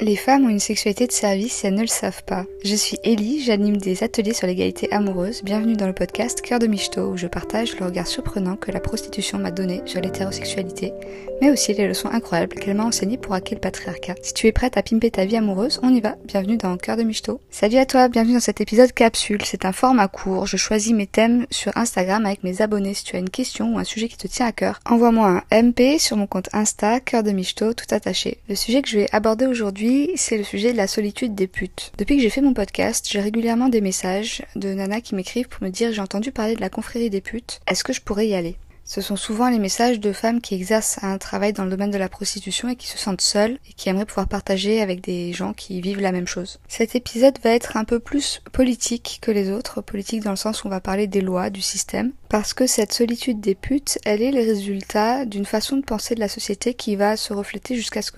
Les femmes ont une sexualité de service et elles ne le savent pas. Je suis Ellie, j'anime des ateliers sur l'égalité amoureuse. Bienvenue dans le podcast Cœur de Michto où je partage le regard surprenant que la prostitution m'a donné sur l'hétérosexualité, mais aussi les leçons incroyables qu'elle m'a enseignées pour hacker le patriarcat. Si tu es prête à pimper ta vie amoureuse, on y va. Bienvenue dans Cœur de Michto. Salut à toi, bienvenue dans cet épisode capsule. C'est un format court. Je choisis mes thèmes sur Instagram avec mes abonnés. Si tu as une question ou un sujet qui te tient à cœur, envoie-moi un MP sur mon compte Insta Cœur de Michto tout attaché. Le sujet que je vais aborder aujourd'hui c'est le sujet de la solitude des putes. Depuis que j'ai fait mon podcast, j'ai régulièrement des messages de nanas qui m'écrivent pour me dire j'ai entendu parler de la confrérie des putes, est-ce que je pourrais y aller? Ce sont souvent les messages de femmes qui exercent un travail dans le domaine de la prostitution et qui se sentent seules et qui aimeraient pouvoir partager avec des gens qui vivent la même chose. Cet épisode va être un peu plus politique que les autres, politique dans le sens où on va parler des lois, du système, parce que cette solitude des putes, elle est le résultat d'une façon de penser de la société qui va se refléter jusqu'à ce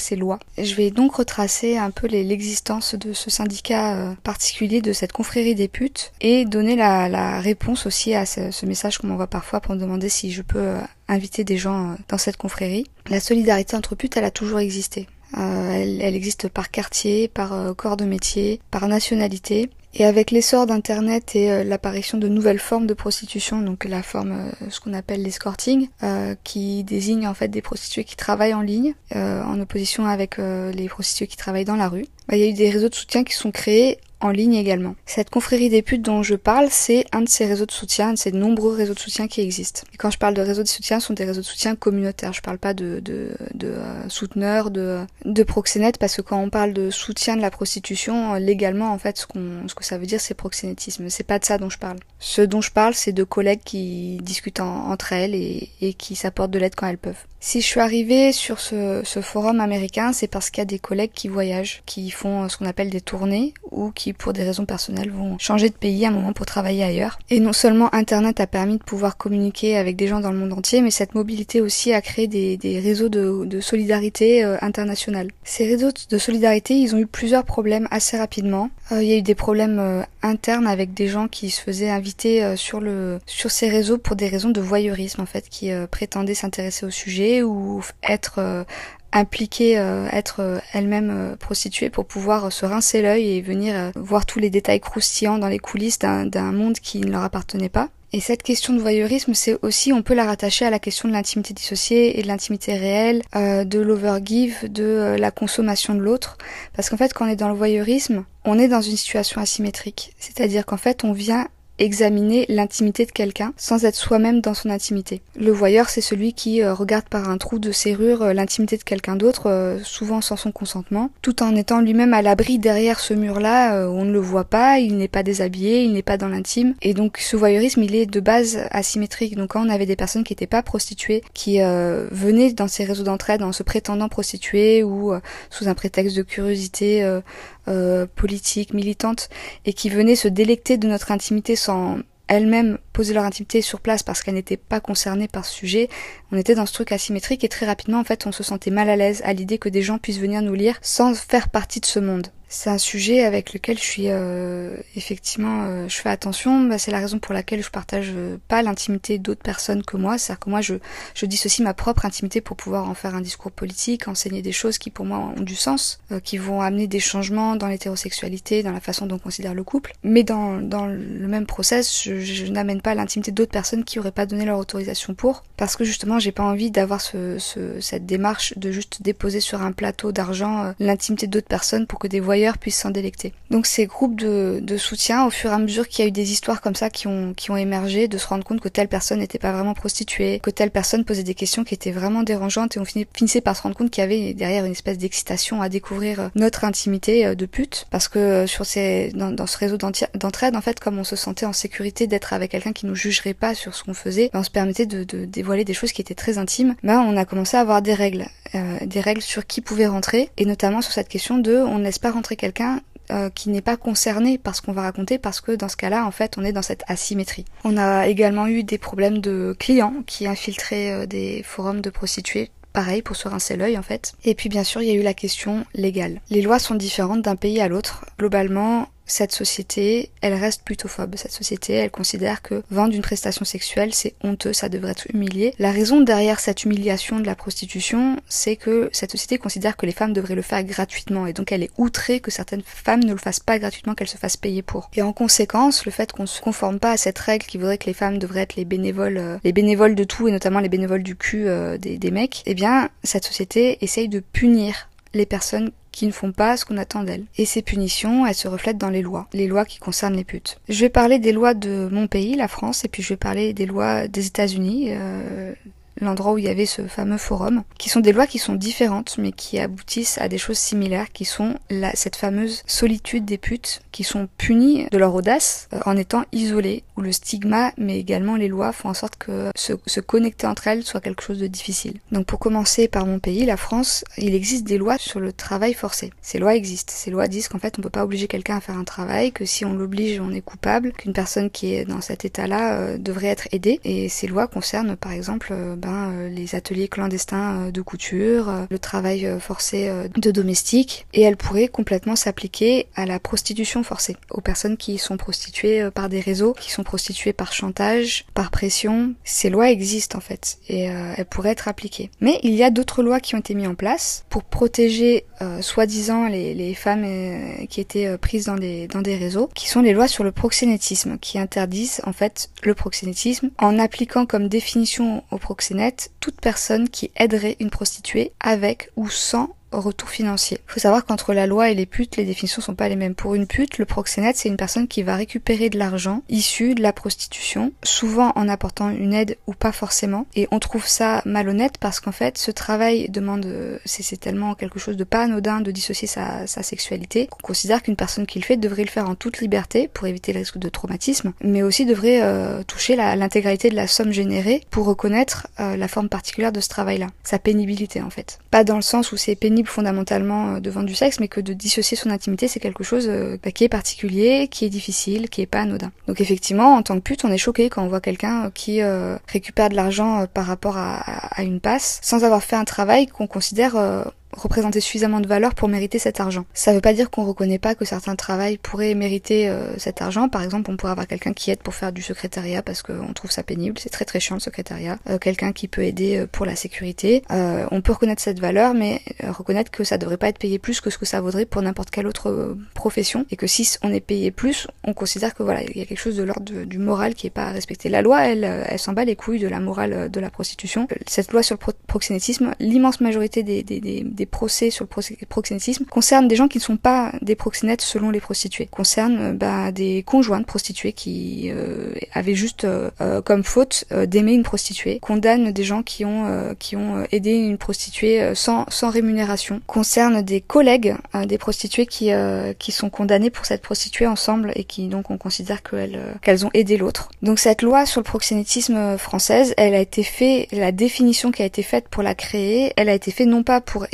ces lois. Je vais donc retracer un peu l'existence de ce syndicat euh, particulier, de cette confrérie des putes, et donner la, réponse aussi à ce, message qu'on m'envoie parfois pour demander si je peux euh, inviter des gens euh, dans cette confrérie. La solidarité entre putes, elle a toujours existé. Euh, elle, existe par quartier, par corps de métier, par nationalité. Et avec l'essor d'Internet et l'apparition de nouvelles formes de prostitution, donc la forme, ce qu'on appelle l'escorting, qui désigne en fait des prostituées qui travaillent en ligne, en opposition avec les prostituées qui travaillent dans la rue, bah, il y a eu des réseaux de soutien qui sont créés en ligne également. Cette confrérie des putes dont je parle, c'est un de ces réseaux de soutien, un de ces nombreux réseaux de soutien qui existent. Et quand je parle de réseaux de soutien, ce sont des réseaux de soutien communautaires. Je parle pas de, de, de euh, souteneurs, de, de proxénètes, parce que quand on parle de soutien de la prostitution, euh, légalement, en fait, ce, qu'on, ce que ça veut dire, c'est proxénétisme. C'est pas de ça dont je parle. Ce dont je parle, c'est de collègues qui discutent entre elles et, et qui s'apportent de l'aide quand elles peuvent. Si je suis arrivée sur ce, ce forum américain, c'est parce qu'il y a des collègues qui voyagent, qui font euh, ce qu'on appelle des tournées ou qui pour des raisons personnelles, vont changer de pays à un moment pour travailler ailleurs. Et non seulement Internet a permis de pouvoir communiquer avec des gens dans le monde entier, mais cette mobilité aussi a créé des, des réseaux de, de solidarité euh, internationale. Ces réseaux de solidarité, ils ont eu plusieurs problèmes assez rapidement. Euh, il y a eu des problèmes euh, internes avec des gens qui se faisaient inviter sur le sur ces réseaux pour des raisons de voyeurisme en fait, qui prétendaient s'intéresser au sujet ou être impliquée, euh, être euh, elle-même euh, prostituée pour pouvoir se rincer l'œil et venir voir tous les détails croustillants dans les coulisses d'un monde qui ne leur appartenait pas. Et cette question de voyeurisme, c'est aussi, on peut la rattacher à la question de l'intimité dissociée et de l'intimité réelle, de l'overgive, de la consommation de l'autre. Parce qu'en fait, quand on est dans le voyeurisme, on est dans une situation asymétrique. C'est-à-dire qu'en fait, on vient examiner l'intimité de quelqu'un sans être soi-même dans son intimité. Le voyeur, c'est celui qui euh, regarde par un trou de serrure euh, l'intimité de quelqu'un d'autre, euh, souvent sans son consentement, tout en étant lui-même à l'abri derrière ce mur-là, on ne le voit pas, il n'est pas déshabillé, il n'est pas dans l'intime. Et donc ce voyeurisme, il est de base asymétrique. Donc quand on avait des personnes qui n'étaient pas prostituées, qui venaient dans ces réseaux d'entraide en se prétendant prostituées ou sous un prétexte de curiosité euh, politiques, militantes, et qui venaient se délecter de notre intimité sans elles-mêmes poser leur intimité sur place parce qu'elles n'étaient pas concernées par ce sujet, on était dans ce truc asymétrique et très rapidement en fait on se sentait mal à l'aise à l'idée que des gens puissent venir nous lire sans faire partie de ce monde. C'est un sujet avec lequel je suis euh, effectivement, euh, je fais attention. Bah, c'est la raison pour laquelle je partage euh, pas l'intimité d'autres personnes que moi. C'est-à-dire que moi, je, je dissocie ma propre intimité pour pouvoir en faire un discours politique, enseigner des choses qui pour moi ont du sens, qui vont amener des changements dans l'hétérosexualité, dans la façon dont on considère le couple. Mais dans, dans le même process, je, je n'amène pas l'intimité d'autres personnes qui auraient pas donné leur autorisation pour, parce que justement, j'ai pas envie d'avoir ce, ce, cette démarche de juste déposer sur un plateau d'argent l'intimité d'autres personnes pour que des puissent s'en délecter. Donc ces groupes de, soutien, au fur et à mesure qu'il y a eu des histoires comme ça qui ont, émergé, de se rendre compte que telle personne n'était pas vraiment prostituée, que telle personne posait des questions qui étaient vraiment dérangeantes et on finissait par se rendre compte qu'il y avait derrière une espèce d'excitation à découvrir euh, notre intimité euh, de pute, parce que euh, dans, ce réseau d'entraide, en fait, comme on se sentait en sécurité d'être avec quelqu'un qui nous jugerait pas sur ce qu'on faisait, ben, on se permettait de, de, dévoiler des choses qui étaient très intimes, ben on a commencé à avoir des règles, euh, des règles sur qui pouvait rentrer, et notamment sur cette question de on ne laisse pas rentrer quelqu'un euh, qui n'est pas concerné par ce qu'on va raconter parce que dans ce cas-là, en fait, on est dans cette asymétrie. On a également eu des problèmes de clients qui infiltraient euh, des forums de prostituées pareil pour se rincer l'œil en fait. Et puis bien sûr, il y a eu la question légale. Les lois sont différentes d'un pays à l'autre. Globalement, cette société, elle reste plutôt phobe. Cette société, elle considère que vendre une prestation sexuelle, c'est honteux, ça devrait être humilié. La raison derrière cette humiliation de la prostitution, c'est que cette société considère que les femmes devraient le faire gratuitement et donc elle est outrée que certaines femmes ne le fassent pas gratuitement, qu'elles se fassent payer pour. Et en conséquence, le fait qu'on se conforme pas à cette règle qui voudrait que les femmes devraient être les bénévoles, euh, les bénévoles de tout et notamment les bénévoles du cul euh, des, des mecs, eh bien cette société essaye de punir les personnes qui ne font pas ce qu'on attend d'elles. Et ces punitions, elles se reflètent dans les lois, les lois qui concernent les putes. Je vais parler des lois de mon pays, la France, et puis je vais parler des lois des États-Unis, euh, l'endroit où il y avait ce fameux forum, qui sont des lois qui sont différentes, mais qui aboutissent à des choses similaires, qui sont la, cette fameuse solitude des putes, qui sont punies de leur audace euh, en étant isolées, où le stigma, mais également les lois font en sorte que se, se, connecter entre elles soit quelque chose de difficile. Donc pour commencer par mon pays, la France, il existe des lois sur le travail forcé. Ces lois existent. Ces lois disent qu'en fait on peut pas obliger quelqu'un à faire un travail, que si on l'oblige on est coupable, qu'une personne qui est dans cet état-là euh, devrait être aidée. Et ces lois concernent par exemple euh, euh, les ateliers clandestins euh, de couture, euh, le travail forcé de domestiques, et elle pourrait complètement s'appliquer à la prostitution forcée, aux personnes qui sont prostituées par des réseaux, qui sont prostituées par chantage, par pression. Ces lois existent en fait, et elles pourraient être appliquées. Mais il y a d'autres lois qui ont été mises en place pour protéger soi-disant les, les, femmes qui étaient prises dans des, dans des réseaux, qui sont les lois sur le proxénétisme, qui interdisent en fait le proxénétisme en appliquant comme définition au proxénétisme toute personne qui aiderait une prostituée avec ou sans retour financier. Il faut savoir qu'entre la loi et les putes, les définitions sont pas les mêmes. Pour une pute, le proxénète, c'est une personne qui va récupérer de l'argent issu de la prostitution, souvent en apportant une aide ou pas forcément. Et on trouve ça malhonnête parce qu'en fait, ce travail demande, c'est tellement quelque chose de pas anodin de dissocier sa, sa sexualité qu'on considère qu'une personne qui le fait devrait le faire en toute liberté pour éviter le risque de traumatisme, mais aussi devrait euh, toucher l'intégralité de la somme générée pour reconnaître euh, la forme particulière de ce travail-là, sa pénibilité en fait. Pas dans le sens où c'est pénible fondamentalement euh, devant du sexe, mais que de dissocier son intimité, c'est quelque chose euh, bah, qui est particulier, qui est difficile, qui est pas anodin. Donc effectivement, en tant que pute, on est choqué quand on voit quelqu'un euh, qui récupère de l'argent par rapport à, à, une passe, sans avoir fait un travail qu'on considère représenter suffisamment de valeur pour mériter cet argent. Ça veut pas dire qu'on reconnaît pas que certains travails pourraient mériter euh, cet argent. Par exemple, on pourrait avoir quelqu'un qui aide pour faire du secrétariat parce qu'on trouve ça pénible, c'est très très chiant le secrétariat. Euh, quelqu'un qui peut aider euh, pour la sécurité. on peut reconnaître cette valeur, mais reconnaître que ça devrait pas être payé plus que ce que ça vaudrait pour n'importe quelle autre profession et que si on est payé plus, on considère que voilà, il y a quelque chose de l'ordre du moral qui est pas respecté. La loi, elle, elle s'en bat les couilles de la morale de la prostitution. Cette loi sur le proxénétisme, l'immense majorité des, des, des des procès sur le proxénétisme concernent des gens qui ne sont pas des proxénètes selon les prostituées, concernent euh, bah, des conjoints de prostituées qui euh, avaient juste euh, comme faute d'aimer une prostituée, condamnent des gens qui ont qui ont aidé une prostituée sans sans rémunération, concernent des collègues des prostituées qui qui sont condamnées pour cette prostituée ensemble et qui donc on considère qu'elles qu'elles ont aidé l'autre. Donc cette loi sur le proxénétisme française, elle a été faite, la définition qui a été faite pour la créer, elle a été faite non pas pour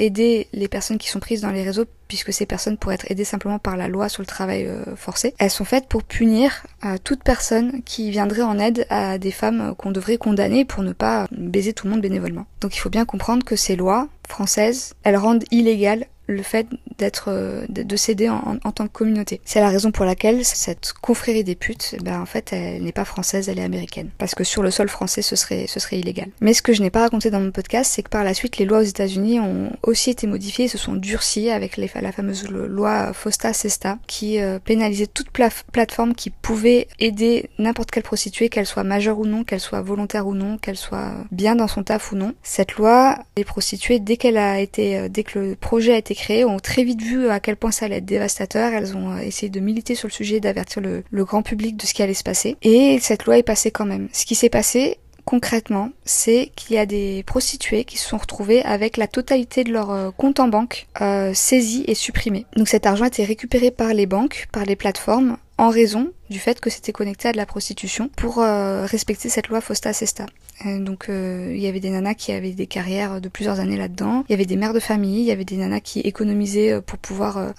les personnes qui sont prises dans les réseaux, puisque ces personnes pourraient être aidées simplement par la loi sur le travail euh, forcé. Elles sont faites pour punir euh, toute personne qui viendrait en aide à des femmes qu'on devrait condamner pour ne pas baiser tout le monde bénévolement. Donc il faut bien comprendre que ces lois françaises, elles rendent illégal le fait d'être euh, de céder en, tant que communauté. C'est la raison pour laquelle cette confrérie des putes, ben en fait, elle n'est pas française, elle est américaine. Parce que sur le sol français, ce serait ce serait illégal. Mais ce que je n'ai pas raconté dans mon podcast, c'est que par la suite, les lois aux États-Unis ont aussi été modifiées, se sont durcies avec la fameuse loi Fosta-Sesta, qui euh, pénalisait toute plateforme qui pouvait aider n'importe quelle prostituée, qu'elle soit majeure ou non, qu'elle soit volontaire ou non, qu'elle soit bien dans son taf ou non. Cette loi, les prostituées, dès qu'elle a été, euh, dès que le projet a été créées ont très vite vu à quel point ça allait être dévastateur. Elles ont euh, essayé de militer sur le sujet, d'avertir le, grand public de ce qui allait se passer. Et cette loi est passée quand même. Ce qui s'est passé, concrètement, c'est qu'il y a des prostituées qui se sont retrouvées avec la totalité de leur euh, compte en banque euh, saisi et supprimé. Donc cet argent a été récupéré par les banques, par les plateformes, en raison du fait que c'était connecté à de la prostitution pour euh, respecter cette loi Fosta Sesta. donc euh, il y avait des nanas qui avaient des carrières de plusieurs années là-dedans, il y avait des mères de famille, il y avait des nanas qui économisaient euh, pour pouvoir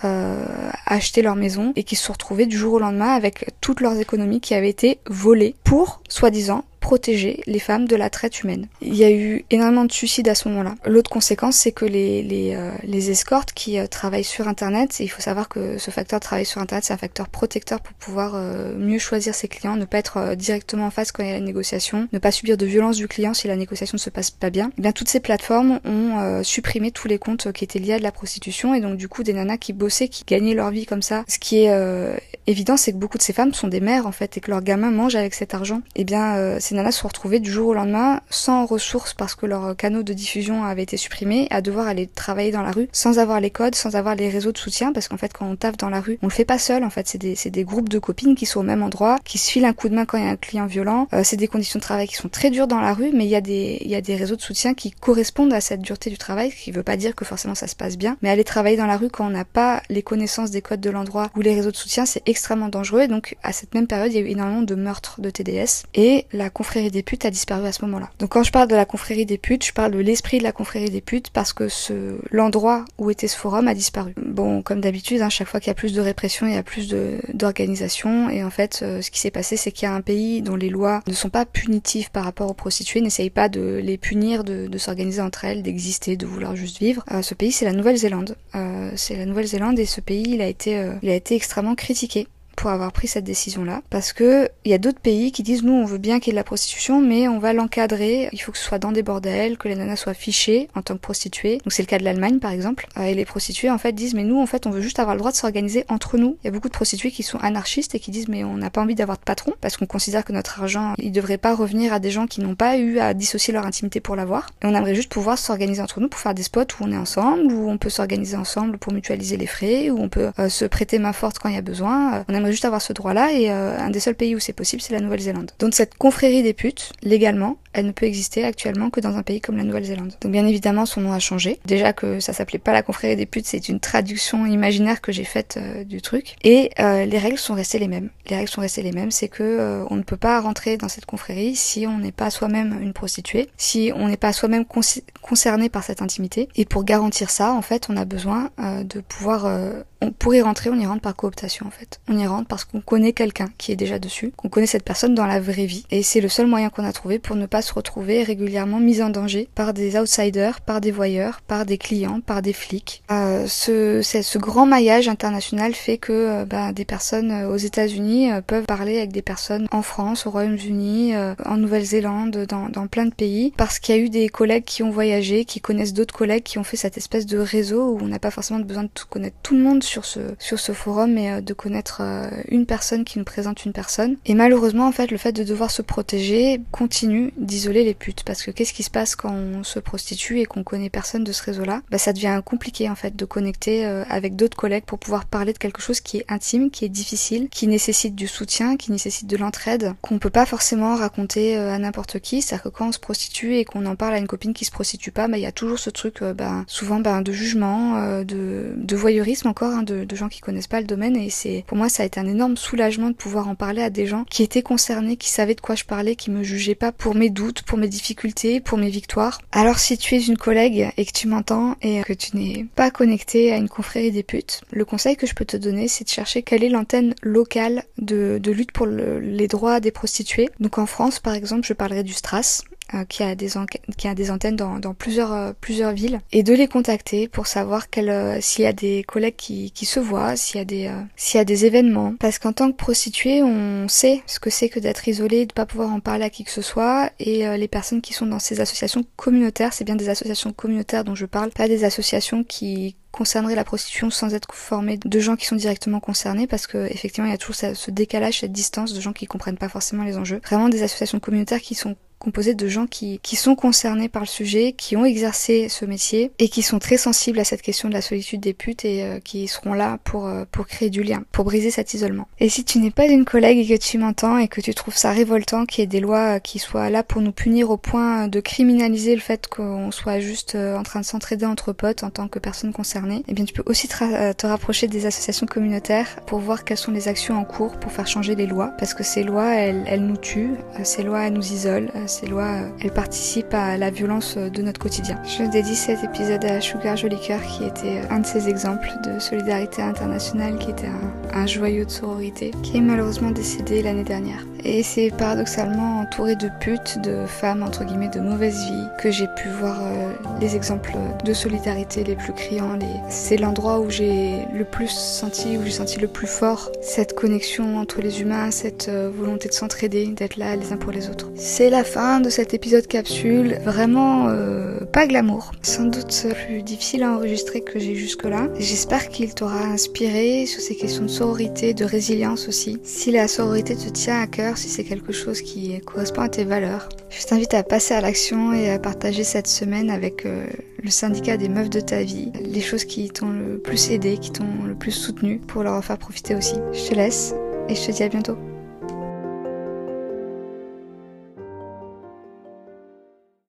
acheter leur maison et qui se retrouvées du jour au lendemain avec toutes leurs économies qui avaient été volées pour, soi-disant, protéger les femmes de la traite humaine. Il y a eu énormément de suicides à ce moment-là. L'autre conséquence, c'est que les, les, euh, les escortes qui euh, travaillent sur Internet, et il faut savoir que ce facteur de travail sur Internet, c'est un facteur protecteur pour pouvoir euh, mieux choisir ses clients, ne pas être directement en face quand il y a la négociation, ne pas subir de violence du client si la négociation ne se passe pas bien. Et eh bien toutes ces plateformes ont supprimé tous les comptes qui étaient liés à de la prostitution et donc du coup des nanas qui bossaient, qui gagnaient leur vie comme ça. Ce qui est évident, c'est que beaucoup de ces femmes sont des mères en fait et que leurs gamins mangent avec cet argent. Et eh bien nanas se sont retrouvées du jour au lendemain sans ressources parce que leurs canaux de diffusion avaient été supprimés, à devoir aller travailler dans la rue sans avoir les codes, sans avoir les réseaux de soutien, parce qu'en fait quand on taffe dans la rue, on le fait pas seul, en fait. C'est des, des groupes de copines qui sont au même endroit, qui se filent un coup de main quand il y a un client violent, euh, c'est des conditions de travail qui sont très dures dans la rue, mais il y, a des, il y a des réseaux de soutien qui correspondent à cette dureté du travail, ce qui veut pas dire que forcément ça se passe bien, mais aller travailler dans la rue quand on n'a pas les connaissances des codes de l'endroit ou les réseaux de soutien, c'est extrêmement dangereux, et donc à cette même période, il y a eu énormément de meurtres de TDS, et la confrérie des putes a disparu à ce moment-là. Donc quand je parle de la confrérie des putes, je parle de l'esprit de la confrérie des putes parce que ce l'endroit où était ce forum a disparu. Bon, comme d'habitude, hein, chaque fois qu'il y a plus de répression, il y a plus d'organisation et en fait, euh, ce qui s'est passé, c'est qu'il y a un pays dont les lois ne sont pas punitives par rapport aux prostituées, n'essayent pas de les punir, de, de s'organiser entre elles, d'exister, de vouloir juste vivre. Euh, ce pays, c'est la Nouvelle-Zélande. Euh, c'est la Nouvelle-Zélande et ce pays, il a été, euh, il a été extrêmement critiqué pour avoir pris cette décision-là. Parce que il y a d'autres pays qui disent nous on veut bien qu'il y ait de la prostitution, mais on va l'encadrer. Il faut que ce soit dans des bordels, que les nanas soient fichées en tant que prostituées. Donc c'est le cas de l'Allemagne par exemple. Euh, et les prostituées en fait disent mais nous en fait on veut juste avoir le droit de s'organiser entre nous. Il y a beaucoup de prostituées qui sont anarchistes et qui disent mais on n'a pas envie d'avoir de patron parce qu'on considère que notre argent il devrait pas revenir à des gens qui n'ont pas eu à dissocier leur intimité pour l'avoir. Et on aimerait juste pouvoir s'organiser entre nous pour faire des spots où on est ensemble, où on peut s'organiser ensemble pour mutualiser les frais, où on peut euh, se prêter main forte quand il y a besoin. Euh, juste avoir ce droit-là et euh, un des seuls pays où c'est possible, c'est la Nouvelle-Zélande. Donc cette confrérie des putes, légalement, elle ne peut exister actuellement que dans un pays comme la Nouvelle-Zélande. Donc bien évidemment, son nom a changé. Déjà que ça s'appelait pas la confrérie des putes, c'est une traduction imaginaire que j'ai faite euh, du truc. Et euh, les règles sont restées les mêmes. Les règles sont restées les mêmes, c'est que on ne peut pas rentrer dans cette confrérie si on n'est pas soi-même une prostituée, si on n'est pas soi-même concerné par cette intimité. Et pour garantir ça, en fait, on a besoin de pouvoir on pourrait rentrer, on y rentre par cooptation en fait. On y rentre parce qu'on connaît quelqu'un qui est déjà dessus, qu'on connaît cette personne dans la vraie vie. Et c'est le seul moyen qu'on a trouvé pour ne pas se retrouver régulièrement mis en danger par des outsiders, par des voyeurs, par des clients, par des flics. Euh, ce, ce grand maillage international fait que euh, bah, des personnes euh, aux États-Unis euh, peuvent parler avec des personnes en France, au Royaume-Uni, en Nouvelle-Zélande, dans, dans plein de pays, parce qu'il y a eu des collègues qui ont voyagé, qui connaissent d'autres collègues qui ont fait cette espèce de réseau où on n'a pas forcément besoin de connaître tout le monde sur ce, sur ce forum et euh, de connaître euh, une personne qui nous présente une personne. Et malheureusement, en fait, le fait de devoir se protéger continue d'isoler les putes. Parce que qu'est-ce qui se passe quand on se prostitue et qu'on connaît personne de ce réseau-là? Bah, ça devient compliqué, en fait, de connecter euh, avec d'autres collègues pour pouvoir parler de quelque chose qui est intime, qui est difficile, qui nécessite du soutien, qui nécessite de l'entraide, qu'on peut pas forcément raconter à n'importe qui. C'est-à-dire que quand on se prostitue et qu'on en parle à une copine qui se prostitue pas, bah, il y a toujours ce truc, bah, souvent, bah, de jugement, de, de voyeurisme encore, hein, de, de, gens qui connaissent pas le domaine et c'est pour moi ça a été un énorme soulagement de pouvoir en parler à des gens qui étaient concernés, qui savaient de quoi je parlais, qui me jugeaient pas pour mes doutes, pour mes difficultés, pour mes victoires. Alors si tu es une collègue et que tu m'entends et que tu n'es pas connecté à une confrérie des putes, le conseil que je peux te donner c'est de chercher quelle est l'antenne locale de, lutte pour les droits des prostituées. Donc en France par exemple je parlerai du Stras qui, a des qui a des antennes dans, dans plusieurs, euh, plusieurs villes et de les contacter pour savoir euh, s'il y a des collègues qui, qui se voient, s'il y a des s'il y a des événements. Parce qu'en tant que prostituée, on sait ce que c'est que d'être isolé, de pas pouvoir en parler à qui que ce soit et les personnes qui sont dans ces associations communautaires, c'est bien des associations communautaires dont je parle, pas des associations qui concerneraient la prostitution sans être formées de gens qui sont directement concernés parce que effectivement il y a toujours ce décalage, cette distance de gens qui comprennent pas forcément les enjeux. Vraiment des associations communautaires qui sont composé de gens qui, qui sont concernés par le sujet, qui ont exercé ce métier et qui sont très sensibles à cette question de la solitude des putes et euh, qui seront là pour, euh, pour créer du lien, pour briser cet isolement. Et si tu n'es pas une collègue et que tu m'entends et que tu trouves ça révoltant qu'il y ait des lois qui soient là pour nous punir au point de criminaliser le fait qu'on soit juste euh, en train de s'entraider entre potes en tant que personne concernée, eh bien tu peux aussi te, te rapprocher des associations communautaires pour voir quelles sont les actions en cours pour faire changer les lois parce que ces lois elles, elles nous tuent, ces lois elles nous isolent, ces lois, euh, elles participent à la violence euh, de notre quotidien. Je dédie cet épisode à Sugar Jolicoeur qui était euh, un de ces exemples de solidarité internationale, qui était un, un joyau de sororité, qui est malheureusement décédé l'année dernière. Et c'est paradoxalement entouré de putes, de femmes entre guillemets de mauvaise vie que j'ai pu voir euh, les exemples de solidarité les plus criants. C'est l'endroit où j'ai le plus senti, où j'ai senti le plus fort cette connexion entre les humains, cette euh, volonté de s'entraider, d'être là les uns pour les autres. C'est la fin de cet épisode capsule, vraiment euh, pas glamour, sans doute plus difficile à enregistrer que j'ai jusque-là. J'espère qu'il t'aura inspiré sur ces questions de sororité, de résilience aussi. Si la sororité te tient à cœur, si c'est quelque chose qui correspond à tes valeurs, je t'invite à passer à l'action et à partager cette semaine avec euh, le syndicat des meufs de ta vie, les choses qui t'ont le plus aidé, qui t'ont le plus soutenu pour leur faire profiter aussi. Je te laisse et je te dis à bientôt.